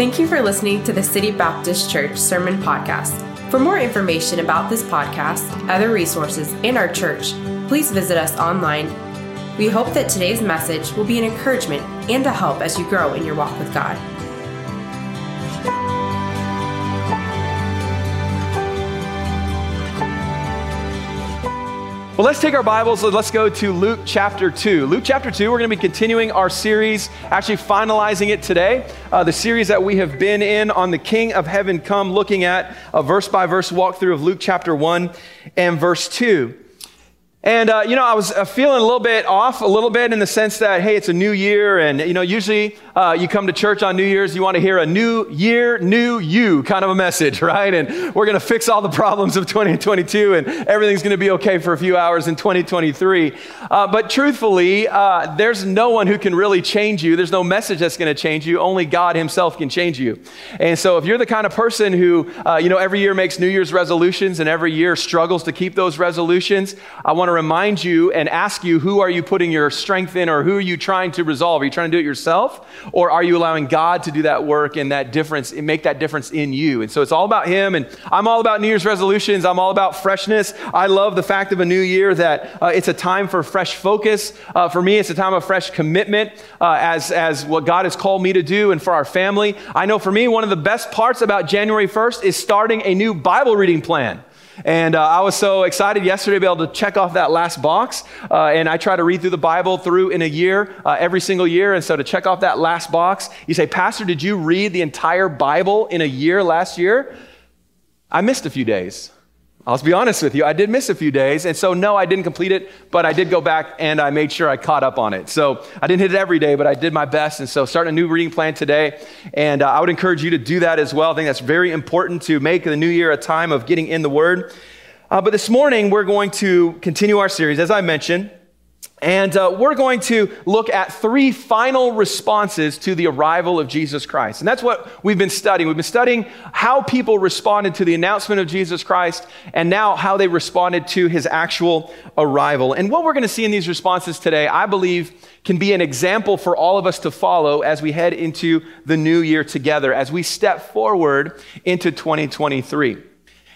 Thank you for listening to the City Baptist Church Sermon Podcast. For more information about this podcast, other resources, and our church, please visit us online. We hope that today's message will be an encouragement and a help as you grow in your walk with God. Well, let's take our Bibles let's go to Luke chapter 2. Luke chapter 2, we're going to be continuing our series, actually finalizing it today. Uh, the series that we have been in on the King of Heaven Come, looking at a verse by verse walkthrough of Luke chapter 1 and verse 2. And, uh, you know, I was uh, feeling a little bit off, a little bit in the sense that, hey, it's a new year. And, you know, usually uh, you come to church on New Year's, you want to hear a new year, new you kind of a message, right? And we're going to fix all the problems of 2022 and everything's going to be okay for a few hours in 2023. Uh, but truthfully, uh, there's no one who can really change you. There's no message that's going to change you. Only God Himself can change you. And so if you're the kind of person who, uh, you know, every year makes New Year's resolutions and every year struggles to keep those resolutions, I want to remind you and ask you who are you putting your strength in or who are you trying to resolve? Are you trying to do it yourself or are you allowing God to do that work and that difference and make that difference in you? And so it's all about Him. And I'm all about New Year's resolutions. I'm all about freshness. I love the fact of a new year that uh, it's a time for fresh focus. Uh, for me, it's a time of fresh commitment uh, as, as what God has called me to do and for our family. I know for me, one of the best parts about January 1st is starting a new Bible reading plan. And uh, I was so excited yesterday to be able to check off that last box. Uh, and I try to read through the Bible through in a year, uh, every single year. And so to check off that last box, you say, Pastor, did you read the entire Bible in a year last year? I missed a few days. I'll be honest with you, I did miss a few days. And so, no, I didn't complete it, but I did go back and I made sure I caught up on it. So, I didn't hit it every day, but I did my best. And so, starting a new reading plan today. And uh, I would encourage you to do that as well. I think that's very important to make the new year a time of getting in the Word. Uh, but this morning, we're going to continue our series, as I mentioned. And uh, we're going to look at three final responses to the arrival of Jesus Christ. And that's what we've been studying. We've been studying how people responded to the announcement of Jesus Christ and now how they responded to his actual arrival. And what we're going to see in these responses today, I believe, can be an example for all of us to follow as we head into the new year together, as we step forward into 2023.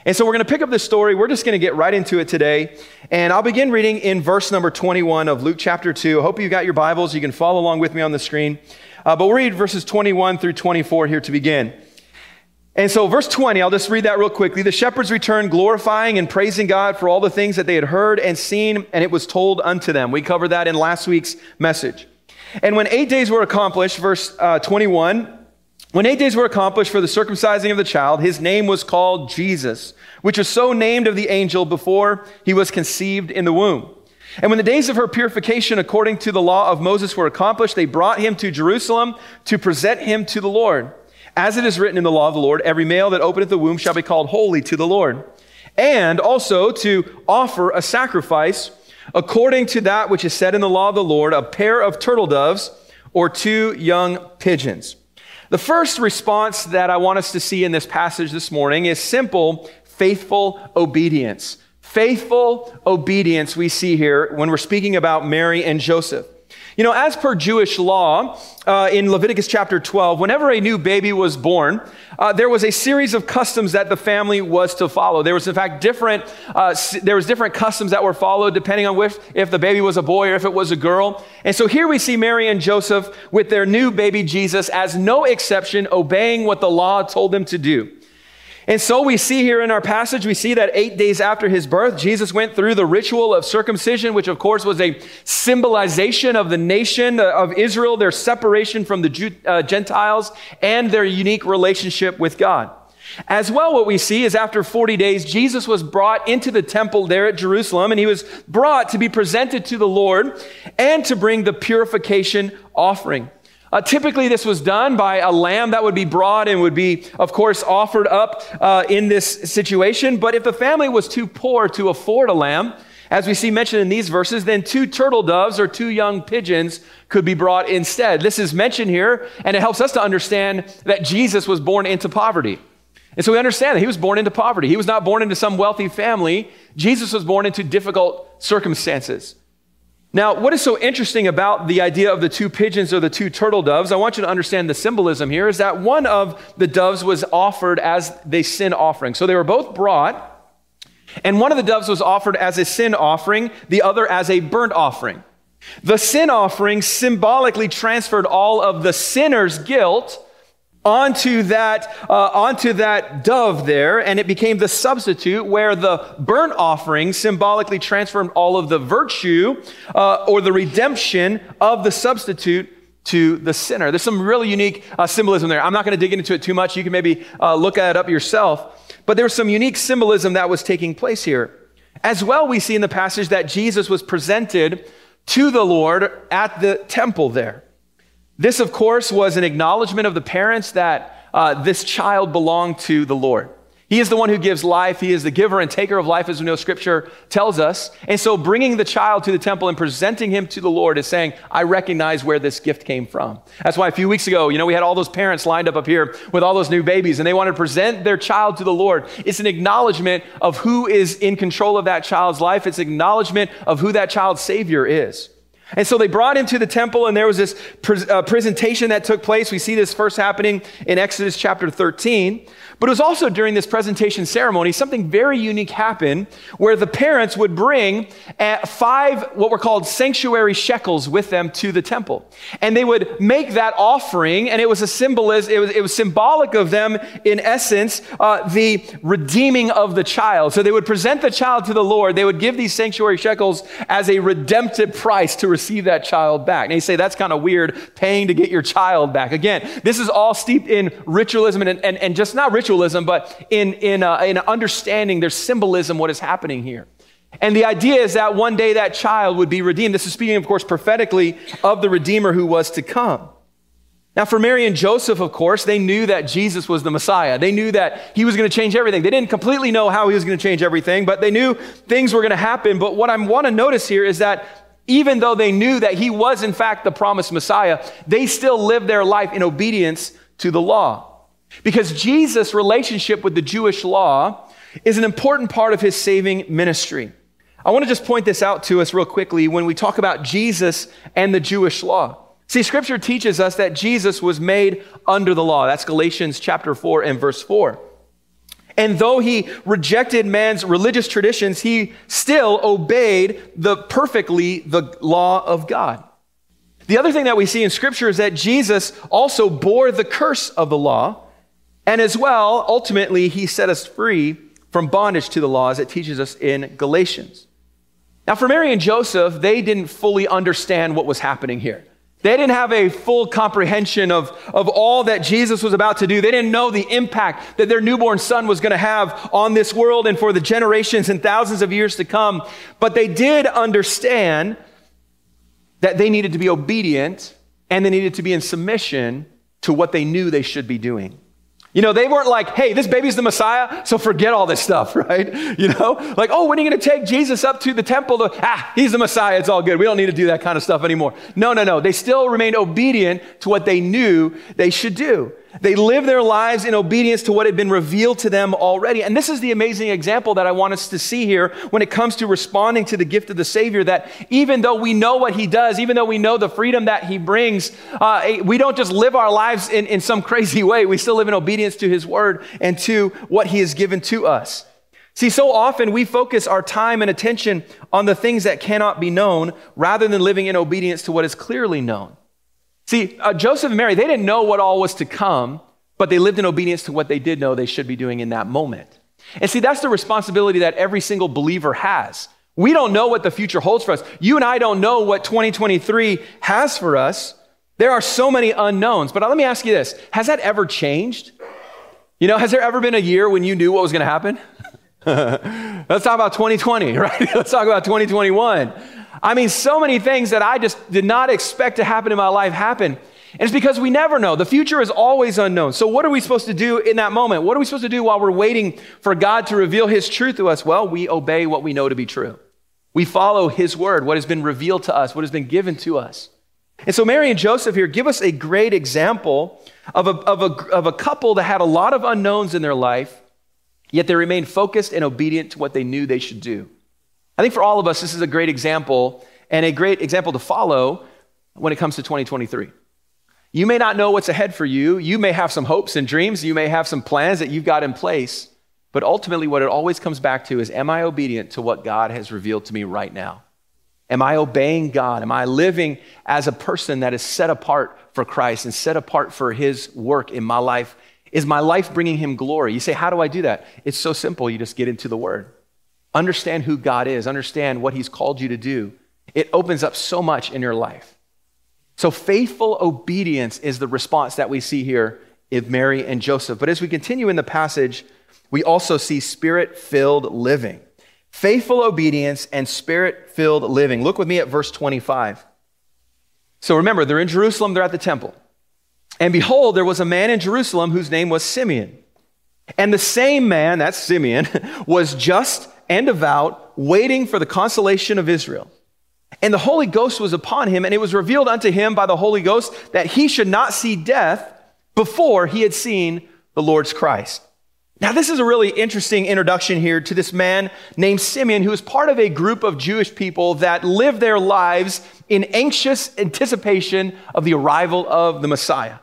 And so we're going to pick up this story. We're just going to get right into it today. And I'll begin reading in verse number 21 of Luke chapter 2. I hope you got your Bibles. You can follow along with me on the screen. Uh, but we'll read verses 21 through 24 here to begin. And so, verse 20, I'll just read that real quickly. The shepherds returned, glorifying and praising God for all the things that they had heard and seen, and it was told unto them. We covered that in last week's message. And when eight days were accomplished, verse uh, 21, when eight days were accomplished for the circumcising of the child, his name was called Jesus, which was so named of the angel before he was conceived in the womb. And when the days of her purification according to the law of Moses were accomplished, they brought him to Jerusalem to present him to the Lord. As it is written in the law of the Lord, every male that openeth the womb shall be called holy to the Lord. And also to offer a sacrifice according to that which is said in the law of the Lord, a pair of turtle doves or two young pigeons. The first response that I want us to see in this passage this morning is simple, faithful obedience. Faithful obedience we see here when we're speaking about Mary and Joseph. You know, as per Jewish law, uh, in Leviticus chapter 12, whenever a new baby was born, uh, there was a series of customs that the family was to follow. There was, in fact, different, uh, there was different customs that were followed depending on which, if the baby was a boy or if it was a girl. And so here we see Mary and Joseph with their new baby Jesus as no exception, obeying what the law told them to do. And so we see here in our passage, we see that eight days after his birth, Jesus went through the ritual of circumcision, which of course was a symbolization of the nation of Israel, their separation from the uh, Gentiles, and their unique relationship with God. As well, what we see is after 40 days, Jesus was brought into the temple there at Jerusalem, and he was brought to be presented to the Lord and to bring the purification offering. Uh, typically, this was done by a lamb that would be brought and would be, of course, offered up uh, in this situation. But if the family was too poor to afford a lamb, as we see mentioned in these verses, then two turtle doves or two young pigeons could be brought instead. This is mentioned here, and it helps us to understand that Jesus was born into poverty. And so we understand that he was born into poverty. He was not born into some wealthy family. Jesus was born into difficult circumstances. Now, what is so interesting about the idea of the two pigeons or the two turtle doves, I want you to understand the symbolism here, is that one of the doves was offered as the sin offering. So they were both brought, and one of the doves was offered as a sin offering, the other as a burnt offering. The sin offering symbolically transferred all of the sinner's guilt onto that, uh, onto that dove there, and it became the substitute where the burnt offering symbolically transferred all of the virtue uh, or the redemption of the substitute to the sinner. There's some really unique uh, symbolism there. I'm not going to dig into it too much. You can maybe uh, look at it up yourself. But there was some unique symbolism that was taking place here. As well, we see in the passage that Jesus was presented to the Lord at the temple there. This, of course, was an acknowledgement of the parents that uh, this child belonged to the Lord. He is the one who gives life. He is the giver and taker of life, as we know scripture tells us. And so bringing the child to the temple and presenting him to the Lord is saying, I recognize where this gift came from. That's why a few weeks ago, you know, we had all those parents lined up up here with all those new babies and they wanted to present their child to the Lord. It's an acknowledgement of who is in control of that child's life. It's acknowledgement of who that child's savior is. And so they brought him to the temple, and there was this pre- uh, presentation that took place. We see this first happening in Exodus chapter 13. But it was also during this presentation ceremony, something very unique happened where the parents would bring uh, five, what were called sanctuary shekels with them to the temple. And they would make that offering, and it was a symbolism, it was, it was symbolic of them, in essence, uh, the redeeming of the child. So they would present the child to the Lord. They would give these sanctuary shekels as a redemptive price to receive that child back. Now you say, that's kind of weird, paying to get your child back. Again, this is all steeped in ritualism and, and, and just not ritualism but in, in, uh, in understanding there's symbolism what is happening here. And the idea is that one day that child would be redeemed. This is speaking, of course, prophetically of the Redeemer who was to come. Now, for Mary and Joseph, of course, they knew that Jesus was the Messiah. They knew that he was going to change everything. They didn't completely know how he was going to change everything, but they knew things were going to happen. But what I want to notice here is that even though they knew that he was, in fact, the promised Messiah, they still lived their life in obedience to the law. Because Jesus' relationship with the Jewish law is an important part of his saving ministry. I want to just point this out to us real quickly when we talk about Jesus and the Jewish law. See, scripture teaches us that Jesus was made under the law. That's Galatians chapter 4 and verse 4. And though he rejected man's religious traditions, he still obeyed the perfectly the law of God. The other thing that we see in scripture is that Jesus also bore the curse of the law and as well, ultimately, he set us free from bondage to the laws it teaches us in Galatians. Now, for Mary and Joseph, they didn't fully understand what was happening here. They didn't have a full comprehension of, of all that Jesus was about to do. They didn't know the impact that their newborn son was going to have on this world and for the generations and thousands of years to come. But they did understand that they needed to be obedient and they needed to be in submission to what they knew they should be doing. You know, they weren't like, hey, this baby's the Messiah, so forget all this stuff, right? You know, like, oh, when are you going to take Jesus up to the temple? To, ah, he's the Messiah, it's all good. We don't need to do that kind of stuff anymore. No, no, no. They still remained obedient to what they knew they should do. They live their lives in obedience to what had been revealed to them already. And this is the amazing example that I want us to see here when it comes to responding to the gift of the Savior. That even though we know what He does, even though we know the freedom that He brings, uh, we don't just live our lives in, in some crazy way. We still live in obedience to His Word and to what He has given to us. See, so often we focus our time and attention on the things that cannot be known rather than living in obedience to what is clearly known. See, uh, Joseph and Mary, they didn't know what all was to come, but they lived in obedience to what they did know they should be doing in that moment. And see, that's the responsibility that every single believer has. We don't know what the future holds for us. You and I don't know what 2023 has for us. There are so many unknowns. But let me ask you this Has that ever changed? You know, has there ever been a year when you knew what was going to happen? Let's talk about 2020, right? Let's talk about 2021. I mean, so many things that I just did not expect to happen in my life happen. And it's because we never know. The future is always unknown. So, what are we supposed to do in that moment? What are we supposed to do while we're waiting for God to reveal His truth to us? Well, we obey what we know to be true. We follow His word, what has been revealed to us, what has been given to us. And so, Mary and Joseph here give us a great example of a, of a, of a couple that had a lot of unknowns in their life, yet they remained focused and obedient to what they knew they should do. I think for all of us, this is a great example and a great example to follow when it comes to 2023. You may not know what's ahead for you. You may have some hopes and dreams. You may have some plans that you've got in place. But ultimately, what it always comes back to is Am I obedient to what God has revealed to me right now? Am I obeying God? Am I living as a person that is set apart for Christ and set apart for His work in my life? Is my life bringing Him glory? You say, How do I do that? It's so simple. You just get into the Word. Understand who God is, understand what He's called you to do. It opens up so much in your life. So, faithful obedience is the response that we see here in Mary and Joseph. But as we continue in the passage, we also see spirit filled living. Faithful obedience and spirit filled living. Look with me at verse 25. So remember, they're in Jerusalem, they're at the temple. And behold, there was a man in Jerusalem whose name was Simeon. And the same man, that's Simeon, was just and devout, waiting for the consolation of Israel. And the Holy Ghost was upon him, and it was revealed unto him by the Holy Ghost that he should not see death before he had seen the Lord's Christ. Now, this is a really interesting introduction here to this man named Simeon, who is part of a group of Jewish people that live their lives in anxious anticipation of the arrival of the Messiah.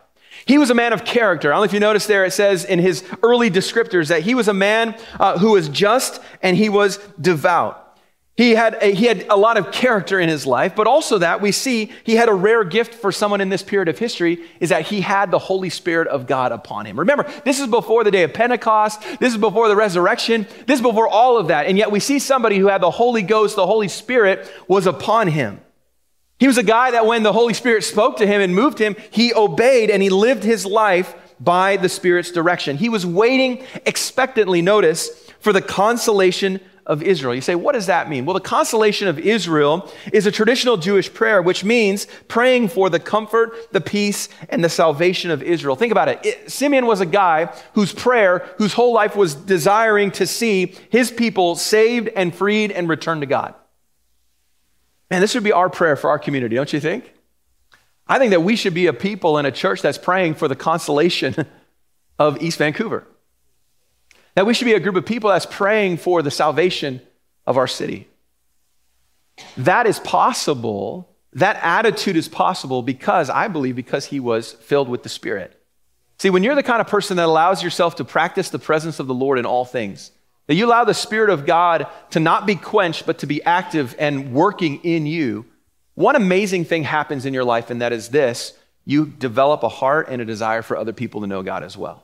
He was a man of character. I don't know if you notice there, it says in his early descriptors that he was a man uh, who was just and he was devout. He had, a, he had a lot of character in his life, but also that we see he had a rare gift for someone in this period of history is that he had the Holy Spirit of God upon him. Remember, this is before the day of Pentecost. This is before the resurrection. This is before all of that. And yet we see somebody who had the Holy Ghost, the Holy Spirit was upon him. He was a guy that when the Holy Spirit spoke to him and moved him, he obeyed and he lived his life by the Spirit's direction. He was waiting expectantly, notice, for the consolation of Israel. You say, what does that mean? Well, the consolation of Israel is a traditional Jewish prayer, which means praying for the comfort, the peace, and the salvation of Israel. Think about it. it. Simeon was a guy whose prayer, whose whole life was desiring to see his people saved and freed and returned to God. Man, this would be our prayer for our community, don't you think? I think that we should be a people in a church that's praying for the consolation of East Vancouver. That we should be a group of people that's praying for the salvation of our city. That is possible. That attitude is possible because, I believe, because he was filled with the Spirit. See, when you're the kind of person that allows yourself to practice the presence of the Lord in all things, that you allow the Spirit of God to not be quenched, but to be active and working in you, one amazing thing happens in your life, and that is this you develop a heart and a desire for other people to know God as well.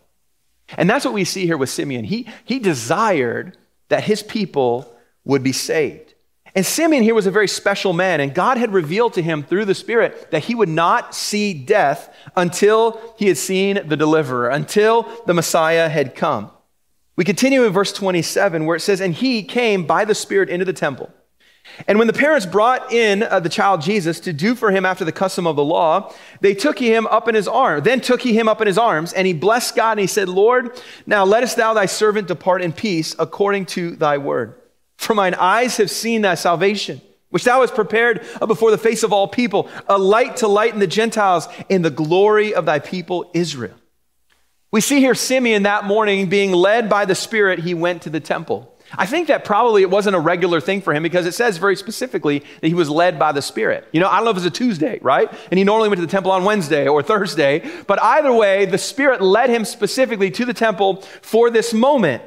And that's what we see here with Simeon. He, he desired that his people would be saved. And Simeon here was a very special man, and God had revealed to him through the Spirit that he would not see death until he had seen the deliverer, until the Messiah had come. We continue in verse 27 where it says, And he came by the Spirit into the temple. And when the parents brought in uh, the child Jesus to do for him after the custom of the law, they took him up in his arms. Then took he him up in his arms, and he blessed God, and he said, Lord, now lettest thou thy servant depart in peace according to thy word. For mine eyes have seen thy salvation, which thou hast prepared before the face of all people, a light to lighten the Gentiles in the glory of thy people Israel. We see here Simeon that morning being led by the Spirit, he went to the temple. I think that probably it wasn't a regular thing for him because it says very specifically that he was led by the Spirit. You know, I don't know if it's a Tuesday, right? And he normally went to the temple on Wednesday or Thursday, but either way, the Spirit led him specifically to the temple for this moment.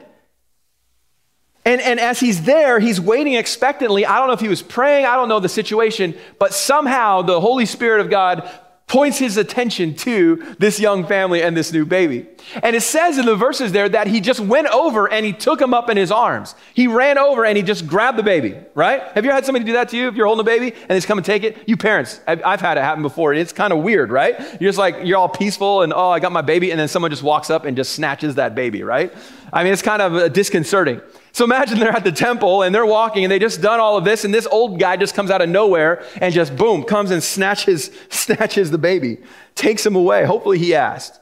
And, and as he's there, he's waiting expectantly. I don't know if he was praying, I don't know the situation, but somehow the Holy Spirit of God points his attention to this young family and this new baby. And it says in the verses there that he just went over and he took him up in his arms. He ran over and he just grabbed the baby, right? Have you ever had somebody do that to you if you're holding a baby and they just come and take it? You parents, I've, I've had it happen before. It's kind of weird, right? You're just like, you're all peaceful and, oh, I got my baby. And then someone just walks up and just snatches that baby, right? I mean, it's kind of disconcerting. So imagine they're at the temple and they're walking and they just done all of this and this old guy just comes out of nowhere and just boom, comes and snatches, snatches the baby, takes him away. Hopefully he asked.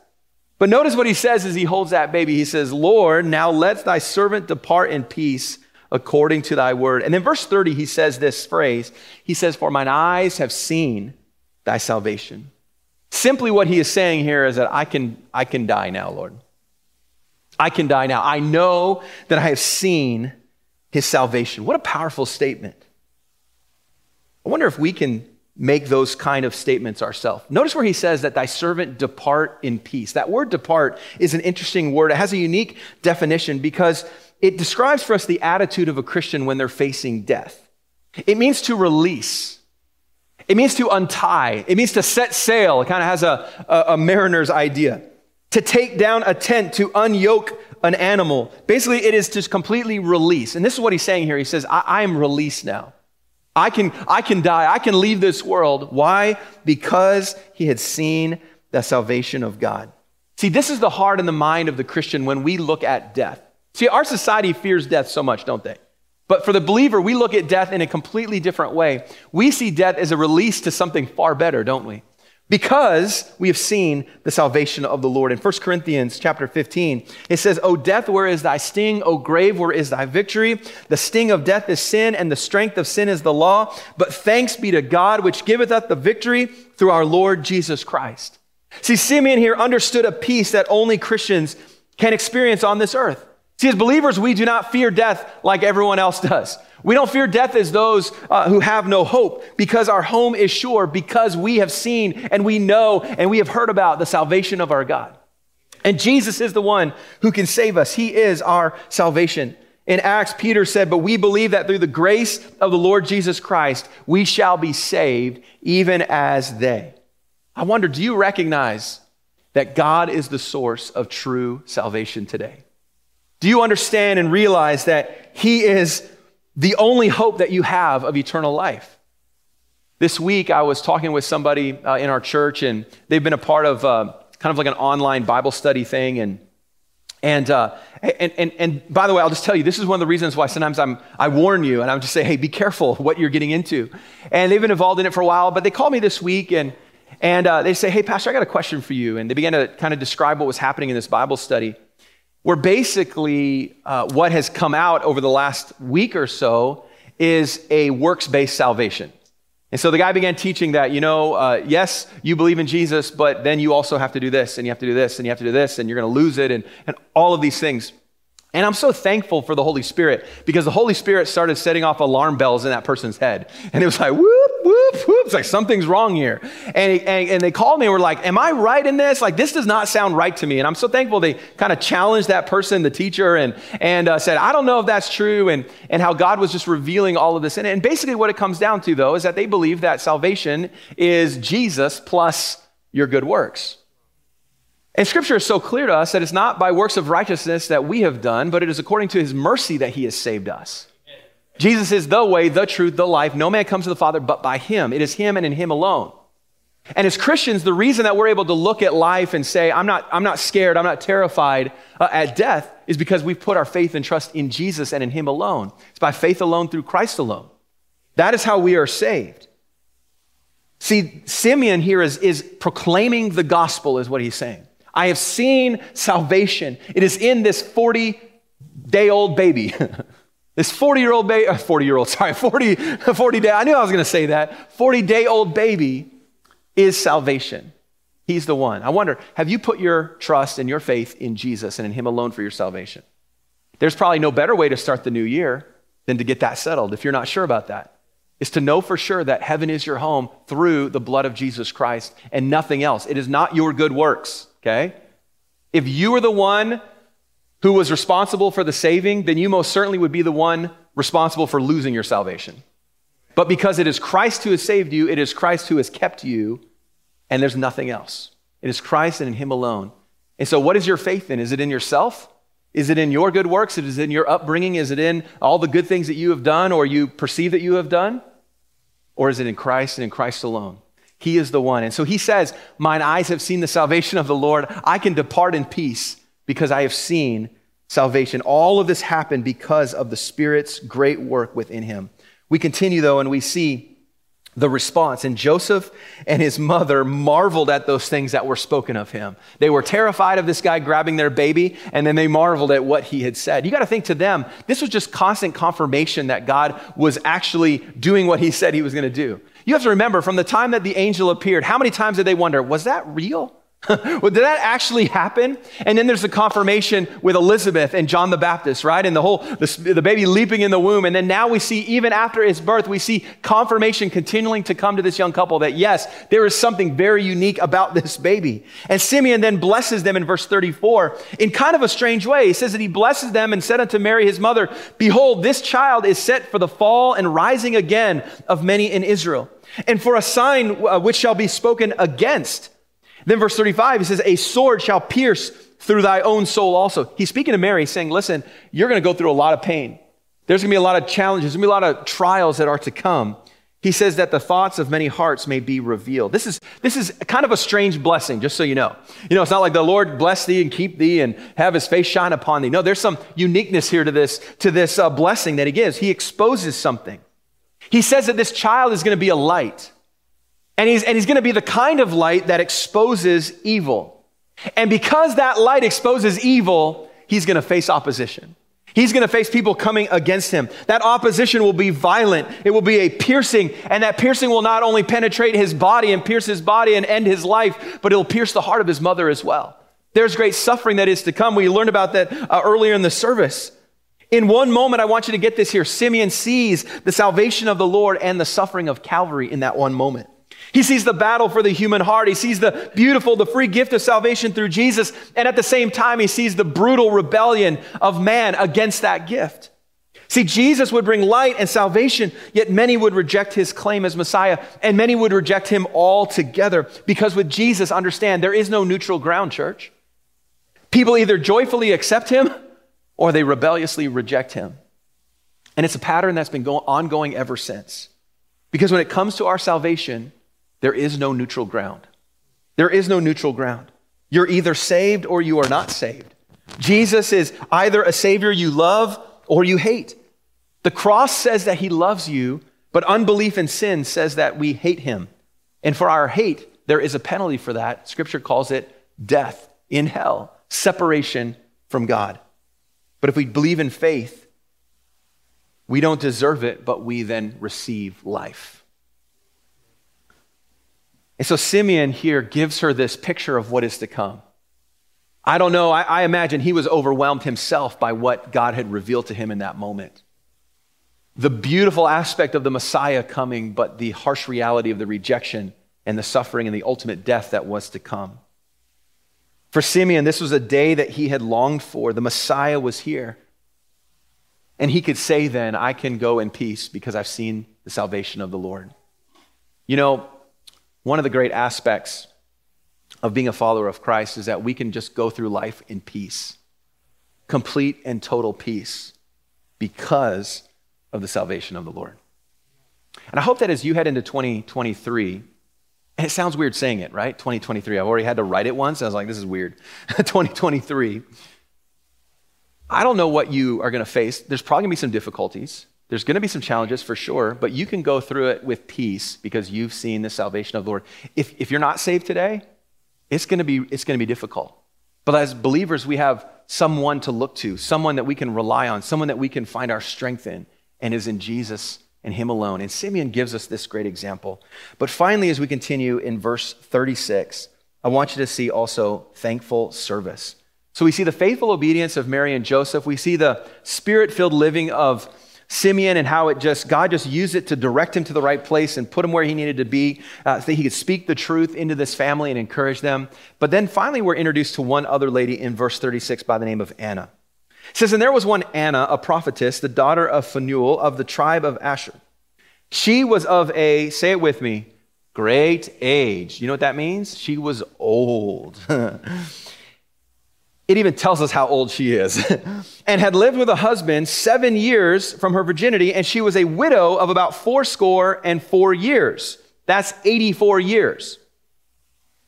But notice what he says as he holds that baby. He says, Lord, now let thy servant depart in peace according to thy word. And then verse 30, he says this phrase. He says, For mine eyes have seen thy salvation. Simply what he is saying here is that I can, I can die now, Lord. I can die now. I know that I have seen his salvation. What a powerful statement. I wonder if we can make those kind of statements ourselves. Notice where he says that thy servant depart in peace. That word depart is an interesting word. It has a unique definition because it describes for us the attitude of a Christian when they're facing death. It means to release. It means to untie. It means to set sail. It kind of has a, a, a mariner's idea. To take down a tent, to unyoke an animal. Basically, it is to completely release. And this is what he's saying here. He says, I, am released now. I can, I can die. I can leave this world. Why? Because he had seen the salvation of God. See, this is the heart and the mind of the Christian when we look at death. See, our society fears death so much, don't they? But for the believer, we look at death in a completely different way. We see death as a release to something far better, don't we? Because we have seen the salvation of the Lord. In 1 Corinthians chapter 15, it says, O death, where is thy sting? O grave, where is thy victory? The sting of death is sin, and the strength of sin is the law. But thanks be to God, which giveth us the victory through our Lord Jesus Christ. See, Simeon here understood a peace that only Christians can experience on this earth. See, as believers, we do not fear death like everyone else does. We don't fear death as those uh, who have no hope because our home is sure, because we have seen and we know and we have heard about the salvation of our God. And Jesus is the one who can save us. He is our salvation. In Acts, Peter said, But we believe that through the grace of the Lord Jesus Christ, we shall be saved, even as they. I wonder, do you recognize that God is the source of true salvation today? Do you understand and realize that He is the only hope that you have of eternal life. This week, I was talking with somebody uh, in our church, and they've been a part of uh, kind of like an online Bible study thing. And, and, uh, and, and, and by the way, I'll just tell you, this is one of the reasons why sometimes I'm, I warn you, and I'm just say, hey, be careful what you're getting into. And they've been involved in it for a while, but they called me this week, and, and uh, they say, hey, Pastor, I got a question for you. And they began to kind of describe what was happening in this Bible study where basically uh, what has come out over the last week or so is a works based salvation. And so the guy began teaching that, you know, uh, yes, you believe in Jesus, but then you also have to do this, and you have to do this, and you have to do this, and you're going to lose it, and, and all of these things. And I'm so thankful for the Holy Spirit because the Holy Spirit started setting off alarm bells in that person's head. And it was like, whoop, whoop, whoop. It's like something's wrong here. And, and, and they called me and were like, Am I right in this? Like, this does not sound right to me. And I'm so thankful they kind of challenged that person, the teacher, and, and uh, said, I don't know if that's true, and, and how God was just revealing all of this. And, and basically, what it comes down to, though, is that they believe that salvation is Jesus plus your good works. And scripture is so clear to us that it's not by works of righteousness that we have done, but it is according to his mercy that he has saved us. Jesus is the way, the truth, the life. No man comes to the Father but by him. It is him and in him alone. And as Christians, the reason that we're able to look at life and say, I'm not, I'm not scared, I'm not terrified uh, at death, is because we've put our faith and trust in Jesus and in him alone. It's by faith alone through Christ alone. That is how we are saved. See, Simeon here is, is proclaiming the gospel, is what he's saying. I have seen salvation. It is in this 40 day old baby. this 40 year old baby, uh, 40 year old, sorry, 40, 40 day, I knew I was going to say that. 40 day old baby is salvation. He's the one. I wonder, have you put your trust and your faith in Jesus and in Him alone for your salvation? There's probably no better way to start the new year than to get that settled if you're not sure about that. Is to know for sure that heaven is your home through the blood of Jesus Christ and nothing else. It is not your good works okay? If you are the one who was responsible for the saving, then you most certainly would be the one responsible for losing your salvation. But because it is Christ who has saved you, it is Christ who has kept you, and there's nothing else. It is Christ and in Him alone. And so, what is your faith in? Is it in yourself? Is it in your good works? Is it in your upbringing? Is it in all the good things that you have done or you perceive that you have done? Or is it in Christ and in Christ alone? He is the one. And so he says, Mine eyes have seen the salvation of the Lord. I can depart in peace because I have seen salvation. All of this happened because of the Spirit's great work within him. We continue, though, and we see the response. And Joseph and his mother marveled at those things that were spoken of him. They were terrified of this guy grabbing their baby, and then they marveled at what he had said. You got to think to them, this was just constant confirmation that God was actually doing what he said he was going to do. You have to remember from the time that the angel appeared, how many times did they wonder, was that real? well, did that actually happen? And then there's the confirmation with Elizabeth and John the Baptist, right? And the whole, the, the, baby leaping in the womb. And then now we see, even after his birth, we see confirmation continuing to come to this young couple that yes, there is something very unique about this baby. And Simeon then blesses them in verse 34 in kind of a strange way. He says that he blesses them and said unto Mary, his mother, Behold, this child is set for the fall and rising again of many in Israel, and for a sign uh, which shall be spoken against then, verse 35, he says, A sword shall pierce through thy own soul also. He's speaking to Mary, saying, Listen, you're going to go through a lot of pain. There's going to be a lot of challenges, there's going to be a lot of trials that are to come. He says that the thoughts of many hearts may be revealed. This is, this is kind of a strange blessing, just so you know. You know, it's not like the Lord bless thee and keep thee and have his face shine upon thee. No, there's some uniqueness here to this, to this uh, blessing that he gives. He exposes something. He says that this child is going to be a light. And he's, and he's going to be the kind of light that exposes evil. And because that light exposes evil, he's going to face opposition. He's going to face people coming against him. That opposition will be violent. It will be a piercing, and that piercing will not only penetrate his body and pierce his body and end his life, but it'll pierce the heart of his mother as well. There's great suffering that is to come. We learned about that uh, earlier in the service. In one moment, I want you to get this here. Simeon sees the salvation of the Lord and the suffering of Calvary in that one moment. He sees the battle for the human heart. He sees the beautiful, the free gift of salvation through Jesus. And at the same time, he sees the brutal rebellion of man against that gift. See, Jesus would bring light and salvation, yet many would reject his claim as Messiah, and many would reject him altogether. Because with Jesus, understand, there is no neutral ground, church. People either joyfully accept him or they rebelliously reject him. And it's a pattern that's been ongoing ever since. Because when it comes to our salvation, there is no neutral ground. There is no neutral ground. You're either saved or you are not saved. Jesus is either a Savior you love or you hate. The cross says that He loves you, but unbelief and sin says that we hate Him. And for our hate, there is a penalty for that. Scripture calls it death in hell, separation from God. But if we believe in faith, we don't deserve it, but we then receive life. And so Simeon here gives her this picture of what is to come. I don't know, I, I, imagine he was overwhelmed himself by what God had revealed to him in that moment. The beautiful aspect of the Messiah coming, but the harsh reality of the rejection and the suffering and the ultimate death that was to come. For Simeon, this was a day that he had longed for. The Messiah was here. And he could say then, I can go in peace because I've seen the salvation of the Lord. You know, one of the great aspects of being a follower of Christ is that we can just go through life in peace, complete and total peace, because of the salvation of the Lord. And I hope that as you head into 2023, and it sounds weird saying it, right? 2023. I've already had to write it once. I was like, this is weird. 2023. I don't know what you are going to face. There's probably going to be some difficulties. There's going to be some challenges for sure, but you can go through it with peace because you've seen the salvation of the Lord. If, if you're not saved today, it's going, to be, it's going to be difficult. But as believers, we have someone to look to, someone that we can rely on, someone that we can find our strength in, and is in Jesus and Him alone. And Simeon gives us this great example. But finally, as we continue in verse 36, I want you to see also thankful service. So we see the faithful obedience of Mary and Joseph. We see the spirit filled living of Simeon and how it just, God just used it to direct him to the right place and put him where he needed to be uh, so he could speak the truth into this family and encourage them. But then finally, we're introduced to one other lady in verse 36 by the name of Anna. It says, And there was one Anna, a prophetess, the daughter of Phanuel of the tribe of Asher. She was of a, say it with me, great age. You know what that means? She was old. It even tells us how old she is. and had lived with a husband seven years from her virginity, and she was a widow of about fourscore and four years. That's 84 years.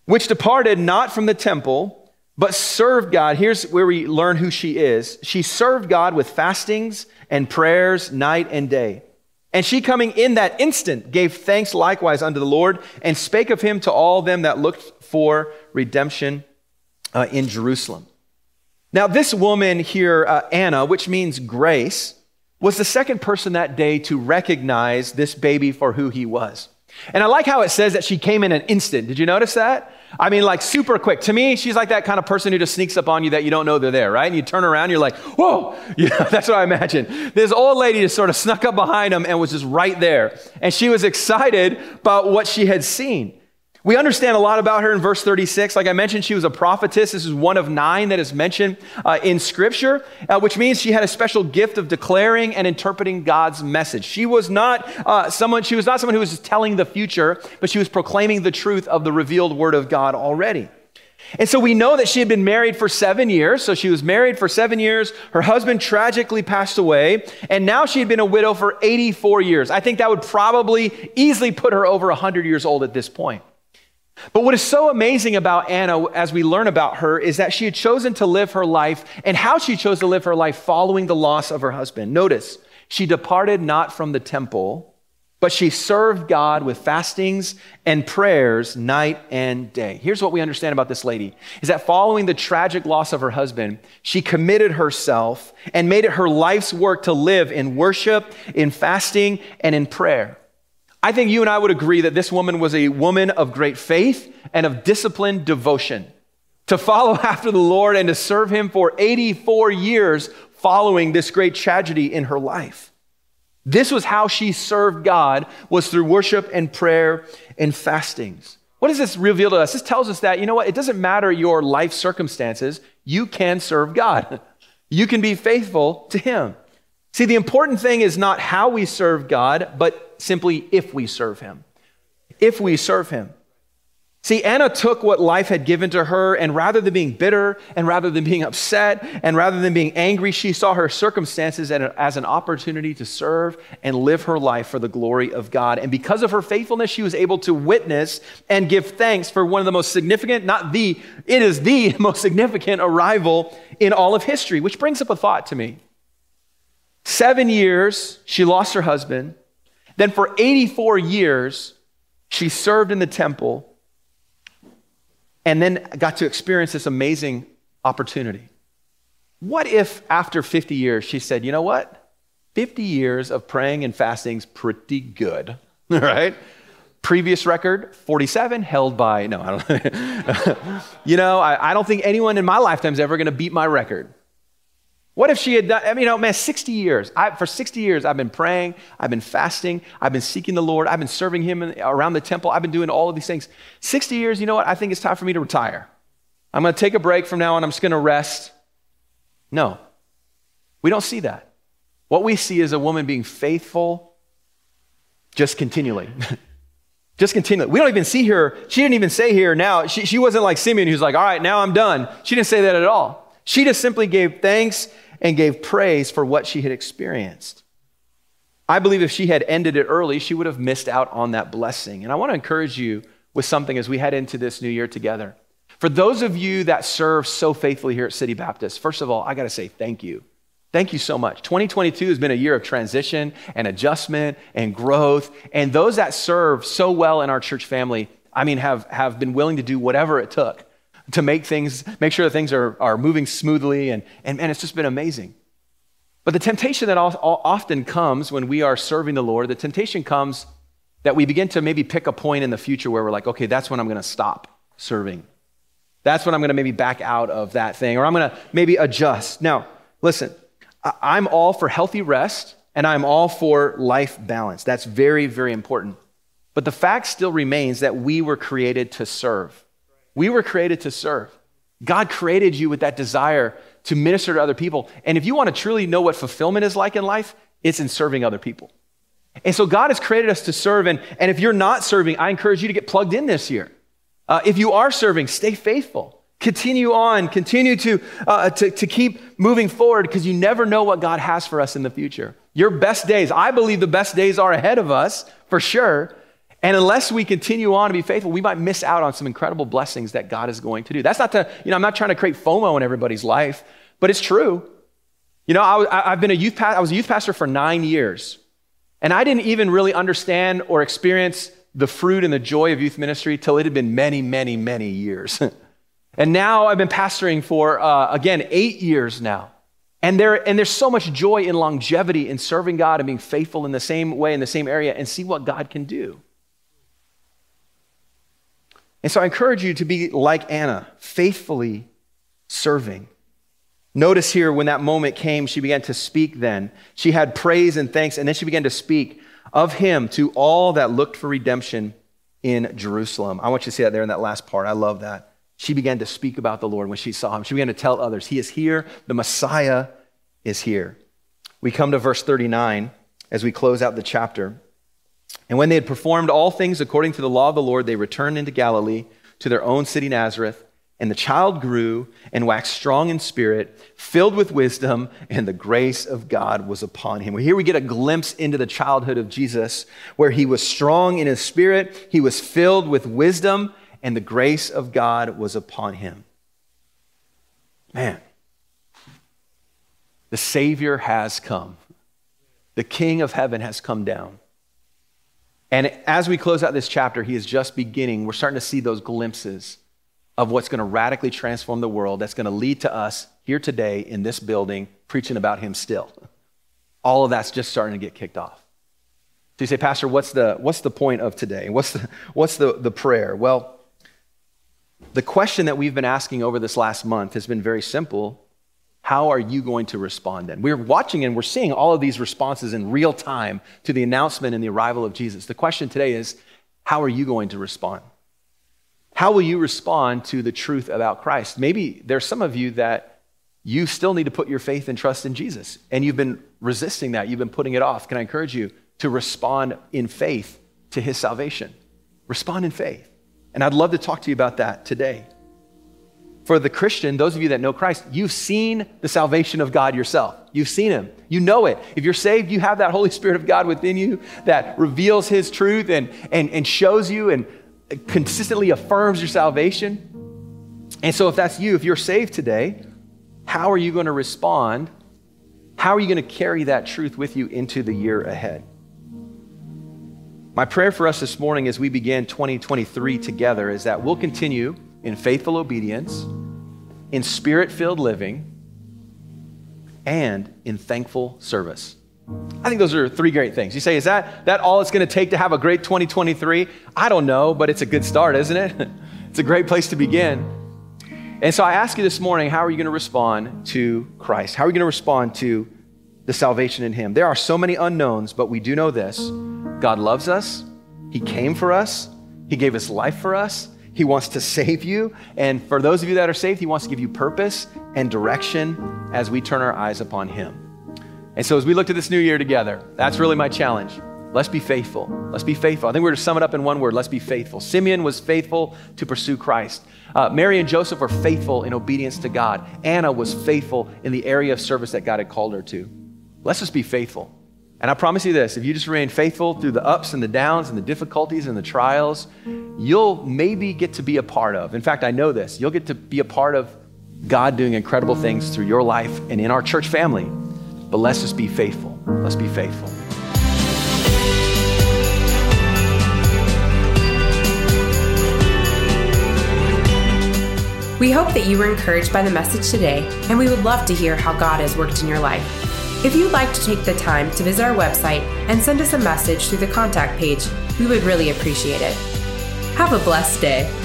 Which departed not from the temple, but served God. Here's where we learn who she is. She served God with fastings and prayers night and day. And she coming in that instant gave thanks likewise unto the Lord and spake of him to all them that looked for redemption uh, in Jerusalem. Now, this woman here, uh, Anna, which means grace, was the second person that day to recognize this baby for who he was. And I like how it says that she came in an instant. Did you notice that? I mean, like super quick. To me, she's like that kind of person who just sneaks up on you that you don't know they're there, right? And you turn around, you're like, whoa. Yeah, that's what I imagine. This old lady just sort of snuck up behind him and was just right there. And she was excited about what she had seen. We understand a lot about her in verse 36. Like I mentioned, she was a prophetess. This is one of nine that is mentioned uh, in Scripture, uh, which means she had a special gift of declaring and interpreting God's message. She was not uh, someone. She was not someone who was telling the future, but she was proclaiming the truth of the revealed Word of God already. And so we know that she had been married for seven years. So she was married for seven years. Her husband tragically passed away. And now she had been a widow for 84 years. I think that would probably easily put her over 100 years old at this point. But what is so amazing about Anna as we learn about her is that she had chosen to live her life and how she chose to live her life following the loss of her husband. Notice, she departed not from the temple, but she served God with fastings and prayers night and day. Here's what we understand about this lady is that following the tragic loss of her husband, she committed herself and made it her life's work to live in worship, in fasting, and in prayer. I think you and I would agree that this woman was a woman of great faith and of disciplined devotion. To follow after the Lord and to serve him for 84 years following this great tragedy in her life. This was how she served God was through worship and prayer and fastings. What does this reveal to us? This tells us that, you know what, it doesn't matter your life circumstances, you can serve God. You can be faithful to him. See, the important thing is not how we serve God, but simply if we serve Him. If we serve Him. See, Anna took what life had given to her, and rather than being bitter, and rather than being upset, and rather than being angry, she saw her circumstances as an opportunity to serve and live her life for the glory of God. And because of her faithfulness, she was able to witness and give thanks for one of the most significant, not the, it is the most significant arrival in all of history, which brings up a thought to me. Seven years, she lost her husband. Then, for 84 years, she served in the temple and then got to experience this amazing opportunity. What if, after 50 years, she said, You know what? 50 years of praying and fasting's pretty good, right? Previous record, 47, held by, no, I don't you know, I, I don't think anyone in my lifetime is ever going to beat my record. What if she had done, I mean, you know, man, 60 years. I, for 60 years, I've been praying, I've been fasting, I've been seeking the Lord, I've been serving Him in, around the temple, I've been doing all of these things. 60 years, you know what? I think it's time for me to retire. I'm going to take a break from now on, I'm just going to rest. No, we don't see that. What we see is a woman being faithful just continually. just continually. We don't even see her, she didn't even say here now, she, she wasn't like Simeon who's like, all right, now I'm done. She didn't say that at all. She just simply gave thanks and gave praise for what she had experienced. I believe if she had ended it early, she would have missed out on that blessing. And I want to encourage you with something as we head into this new year together. For those of you that serve so faithfully here at City Baptist, first of all, I got to say thank you. Thank you so much. 2022 has been a year of transition and adjustment and growth. And those that serve so well in our church family, I mean, have, have been willing to do whatever it took to make things, make sure that things are, are moving smoothly. And, and, and it's just been amazing. But the temptation that often comes when we are serving the Lord, the temptation comes that we begin to maybe pick a point in the future where we're like, okay, that's when I'm going to stop serving. That's when I'm going to maybe back out of that thing, or I'm going to maybe adjust. Now, listen, I'm all for healthy rest and I'm all for life balance. That's very, very important. But the fact still remains that we were created to serve. We were created to serve. God created you with that desire to minister to other people. And if you want to truly know what fulfillment is like in life, it's in serving other people. And so God has created us to serve. And, and if you're not serving, I encourage you to get plugged in this year. Uh, if you are serving, stay faithful. Continue on, continue to, uh, to, to keep moving forward because you never know what God has for us in the future. Your best days, I believe the best days are ahead of us for sure. And unless we continue on to be faithful, we might miss out on some incredible blessings that God is going to do. That's not to, you know, I'm not trying to create FOMO in everybody's life, but it's true. You know, I, have been a youth pastor, I was a youth pastor for nine years, and I didn't even really understand or experience the fruit and the joy of youth ministry till it had been many, many, many years. and now I've been pastoring for, uh, again, eight years now. And, there, and there's so much joy in longevity in serving God and being faithful in the same way, in the same area, and see what God can do. And so I encourage you to be like Anna, faithfully serving. Notice here when that moment came, she began to speak then. She had praise and thanks, and then she began to speak of him to all that looked for redemption in Jerusalem. I want you to see that there in that last part. I love that. She began to speak about the Lord when she saw him. She began to tell others, He is here, the Messiah is here. We come to verse 39 as we close out the chapter. And when they had performed all things according to the law of the Lord, they returned into Galilee to their own city, Nazareth. And the child grew and waxed strong in spirit, filled with wisdom, and the grace of God was upon him. Here we get a glimpse into the childhood of Jesus, where he was strong in his spirit, he was filled with wisdom, and the grace of God was upon him. Man, the Savior has come, the King of heaven has come down. And as we close out this chapter, he is just beginning. We're starting to see those glimpses of what's going to radically transform the world that's going to lead to us here today in this building preaching about him still. All of that's just starting to get kicked off. So you say, Pastor, what's the, what's the point of today? What's, the, what's the, the prayer? Well, the question that we've been asking over this last month has been very simple. How are you going to respond then? We're watching and we're seeing all of these responses in real time to the announcement and the arrival of Jesus. The question today is, how are you going to respond? How will you respond to the truth about Christ? Maybe there's some of you that you still need to put your faith and trust in Jesus, and you've been resisting that. You've been putting it off. Can I encourage you to respond in faith to his salvation? Respond in faith. And I'd love to talk to you about that today. For the Christian, those of you that know Christ, you've seen the salvation of God yourself. You've seen him. You know it. If you're saved, you have that Holy Spirit of God within you that reveals his truth and, and, and shows you and consistently affirms your salvation. And so, if that's you, if you're saved today, how are you going to respond? How are you going to carry that truth with you into the year ahead? My prayer for us this morning as we begin 2023 together is that we'll continue in faithful obedience, in spirit filled living, and in thankful service. I think those are three great things. You say, is that, that all it's going to take to have a great 2023? I don't know, but it's a good start, isn't it? it's a great place to begin. And so I ask you this morning, how are you going to respond to Christ? How are you going to respond to the salvation in Him? There are so many unknowns, but we do know this God loves us, He came for us, He gave His life for us. He wants to save you. And for those of you that are saved, He wants to give you purpose and direction as we turn our eyes upon Him. And so, as we look to this new year together, that's really my challenge. Let's be faithful. Let's be faithful. I think we're to sum it up in one word let's be faithful. Simeon was faithful to pursue Christ. Uh, Mary and Joseph were faithful in obedience to God. Anna was faithful in the area of service that God had called her to. Let's just be faithful. And I promise you this if you just remain faithful through the ups and the downs and the difficulties and the trials, you'll maybe get to be a part of. In fact, I know this. You'll get to be a part of God doing incredible things through your life and in our church family. But let's just be faithful. Let's be faithful. We hope that you were encouraged by the message today, and we would love to hear how God has worked in your life. If you'd like to take the time to visit our website and send us a message through the contact page, we would really appreciate it. Have a blessed day.